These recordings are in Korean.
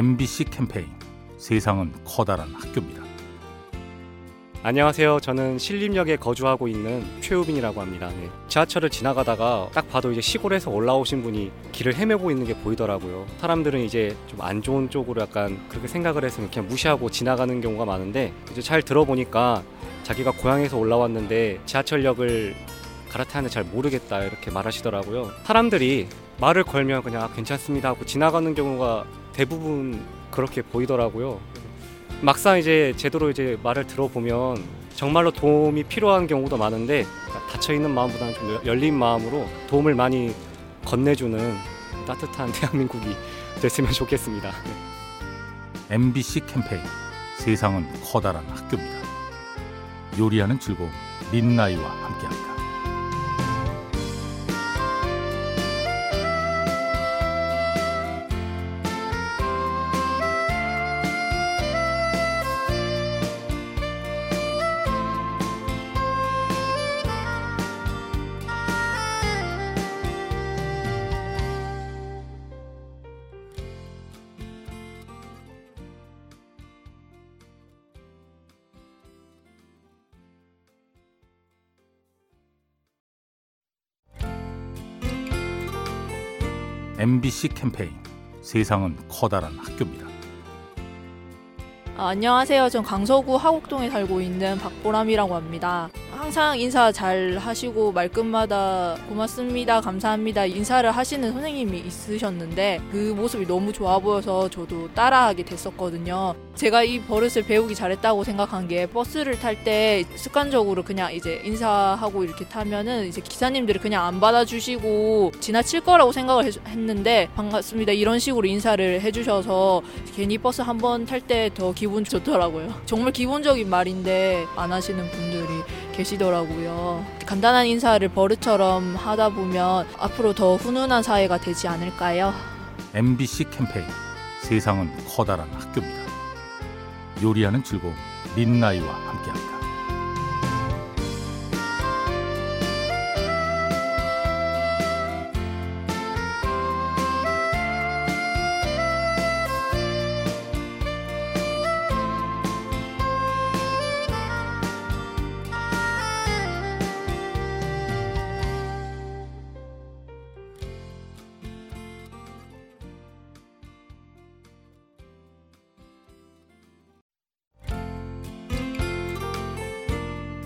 MBC 캠페인 세상은 커다란 학교입니다. 안녕하세요. 저는 신림역에 거주하고 있는 최우빈이라고 합니다. 네. 지하철을 지나가다가 딱 봐도 이제 시골에서 올라오신 분이 길을 헤매고 있는 게 보이더라고요. 사람들은 이제 좀 안 좋은 쪽으로 약간 그렇게 생각을 해서 그냥 무시하고 지나가는 경우가 많은데 이제 잘 들어보니까 자기가 고향에서 올라왔는데 지하철역을 갈아타는데 잘 모르겠다 이렇게 말하시더라고요. 사람들이 말을 걸면 그냥 아, 괜찮습니다 하고 지나가는 경우가 대부분 그렇게 보이더라고요. 막상 이제 제대로 이제 말을 들어보면 정말로 도움이 필요한 경우도 많은데 닫혀 있는 마음보다는 좀 열린 마음으로 도움을 많이 건네주는 따뜻한 대한민국이 됐으면 좋겠습니다. MBC 캠페인 세상은 커다란 학교입니다. 요리하는 즐거움 민나이와 함께합니다. MBC 캠페인 세상은 커다란 학교입니다. 아, 안녕하세요. 전 강서구 하곡동에 살고 있는 박보람이라고 합니다. 항상 인사 잘 하시고 말끝마다 고맙습니다, 감사합니다 인사를 하시는 선생님이 있으셨는데 그 모습이 너무 좋아 보여서 저도 따라하게 됐었거든요. 제가 이 버릇을 배우기 잘했다고 생각한 게 버스를 탈 때 습관적으로 그냥 이제 인사하고 이렇게 타면은 이제 기사님들이 그냥 안 받아주시고 지나칠 거라고 생각을 했는데 반갑습니다 이런 식으로 인사를 해주셔서 괜히 버스 한 번 탈 때 더 기분 좋더라고요. 정말 기본적인 말인데 안 하시는 분들이 계시더라고요. 간단한 인사를 버릇처럼 하다 보면 앞으로 더 훈훈한 사회가 되지 않을까요? MBC 캠페인 세상은 커다란 학교입니다. 요리하는 즐거움 민나이와 함께합니다.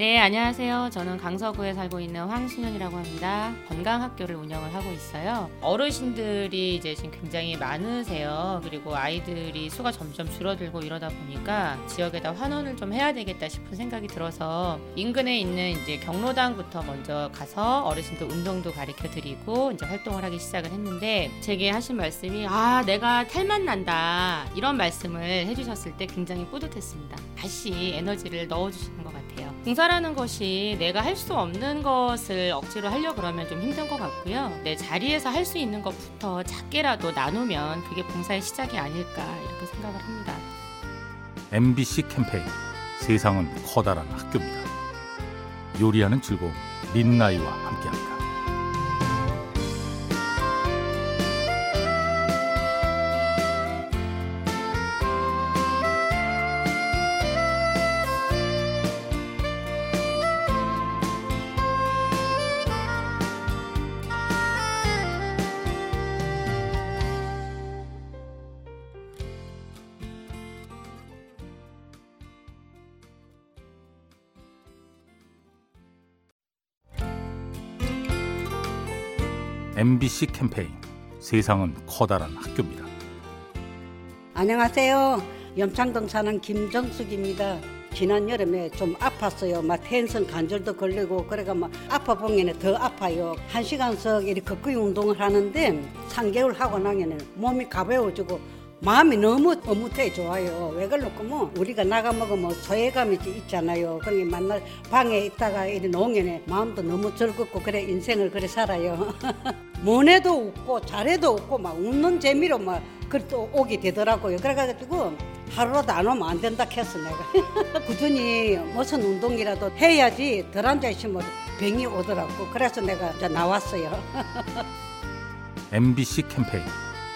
네, 안녕하세요. 저는 강서구에 살고 있는 황순현이라고 합니다. 건강학교를 운영을 하고 있어요. 어르신들이 이제 지금 굉장히 많으세요. 그리고 아이들이 수가 점점 줄어들고 이러다 보니까 지역에다 환원을 좀 해야 되겠다 싶은 생각이 들어서 인근에 있는 이제 경로당부터 먼저 가서 어르신들 운동도 가르쳐 드리고 이제 활동을 하기 시작을 했는데 제게 하신 말씀이 아, 내가 탈만 난다. 이런 말씀을 해 주셨을 때 굉장히 뿌듯했습니다. 다시 에너지를 넣어 주시는 것 같아요. 봉사라는 것이 내가 할 수 없는 것을 억지로 하려 그러면 좀 힘든 것 같고요. 내 자리에서 할 수 있는 것부터 작게라도 나누면 그게 봉사의 시작이 아닐까 이렇게 생각을 합니다. MBC 캠페인 세상은 커다란 학교입니다. 요리하는 즐거움 민나이와 함께합니다. MBC 캠페인 세상은 커다란 학교입니다. 안녕하세요. 염창동 사는 김정숙입니다. 지난 여름에 좀 아팠어요. 막 텐션 관절도 걸리고 그래가 막 아파 보면 더 아파요. 한 시간씩 이렇게 걷기 운동을 하는데 3개월 하고 나면 몸이 가벼워지고 마음이 너무 어뭇해 좋아요. 왜 그럴까 뭐 우리가 나가 먹으면 소외감이 있잖아요. 그러니 만날 방에 있다가 이리 농연에 마음도 너무 즐겁고 그래 인생을 그래 살아요. 뭐해도 웃고 잘해도 웃고 막 웃는 재미로 막 그또 오게 되더라고요. 그래가지고 하루라도 안 오면 안 된다 했어 내가. 꾸준히 무슨 운동이라도 해야지 덜 앉아 있으면 병이 오더라고. 그래서 내가 나왔어요. MBC 캠페인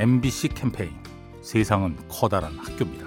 MBC 캠페인 세상은 커다란 학교입니다.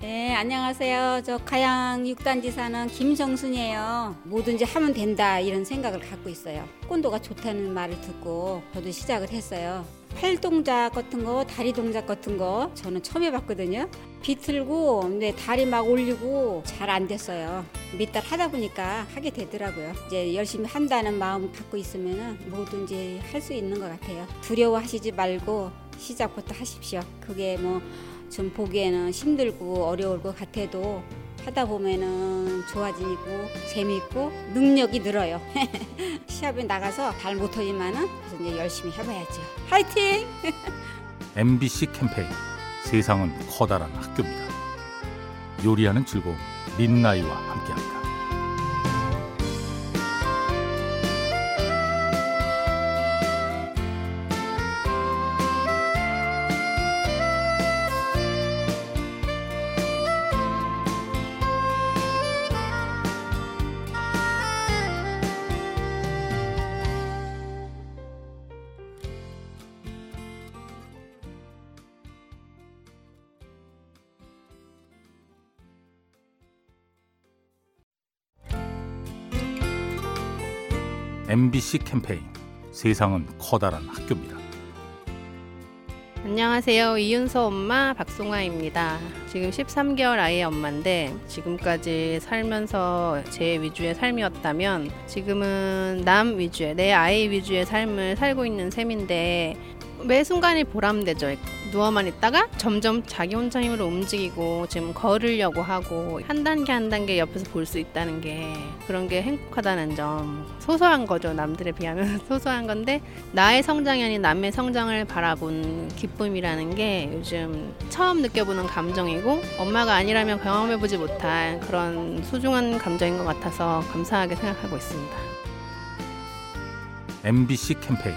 네, 안녕하세요. 저 가양 6단지 사는 김정순이에요. 뭐든지 하면 된다 이런 생각을 갖고 있어요. 태권도가 좋다는 말을 듣고 저도 시작을 했어요. 팔 동작 같은 거, 다리 동작 같은 거 저는 처음 해봤거든요. 비틀고 근데 다리 막 올리고 잘 안 됐어요. 몇 달 하다 보니까 하게 되더라고요. 이제 열심히 한다는 마음 갖고 있으면 뭐든지 할 수 있는 것 같아요. 두려워하시지 말고 시작부터 하십시오. 그게 뭐 좀 보기에는 힘들고 어려울 것 같아도 하다 보면은 좋아지고 재미있고 능력이 늘어요. 시합에 나가서 잘 못하지만은 그래서 이제 열심히 해봐야죠. 화이팅! MBC 캠페인 세상은 커다란 학교입니다. 요리하는 즐거움 민나이와 함께합니다. MBC 캠페인 세상은 커다란 학교입니다. 안녕하세요. 이윤서 엄마 박송아입니다. 지금 13개월 아이의 엄마인데 지금까지 살면서 제 위주의 삶이었다면 지금은 남 위주의 내 아이 위주의 삶을 살고 있는 셈인데 매 순간이 보람되죠. 누워만 있다가 점점 자기 혼자 힘으로 움직이고 지금 걸으려고 하고 한 단계 한 단계 옆에서 볼 수 있다는 게 그런 게 행복하다는 점 소소한 거죠. 남들에 비하면 소소한 건데 나의 성장이 아닌 남의 성장을 바라본 기쁨이라는 게 요즘 처음 느껴보는 감정이고 엄마가 아니라면 경험해보지 못한 그런 소중한 감정인 것 같아서 감사하게 생각하고 있습니다. MBC 캠페인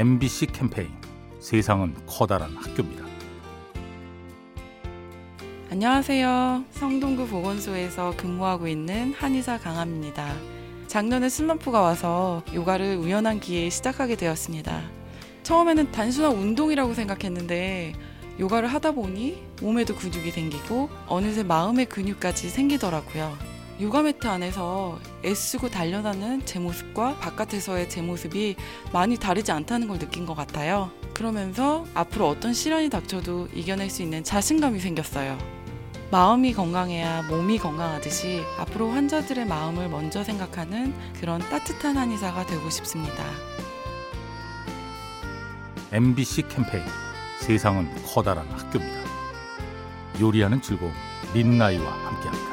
MBC 캠페인 세상은 커다란 학교입니다. 안녕하세요. 성동구 보건소에서 근무하고 있는 한의사 강합입니다. 작년에 슬럼프가 와서 요가를 우연한 기회에 시작하게 되었습니다. 처음에는 단순한 운동이라고 생각했는데 요가를 하다 보니 몸에도 근육이 생기고 어느새 마음의 근육까지 생기더라고요. 요가 매트 안에서 애쓰고 단련하는 제 모습과 바깥에서의 제 모습이 많이 다르지 않다는 걸 느낀 것 같아요. 그러면서 앞으로 어떤 시련이 닥쳐도 이겨낼 수 있는 자신감이 생겼어요. 마음이 건강해야 몸이 건강하듯이 앞으로 환자들의 마음을 먼저 생각하는 그런 따뜻한 한의사가 되고 싶습니다. MBC 캠페인 세상은 커다란 학교입니다. 요리하는 즐거움 민나이와 함께합니다.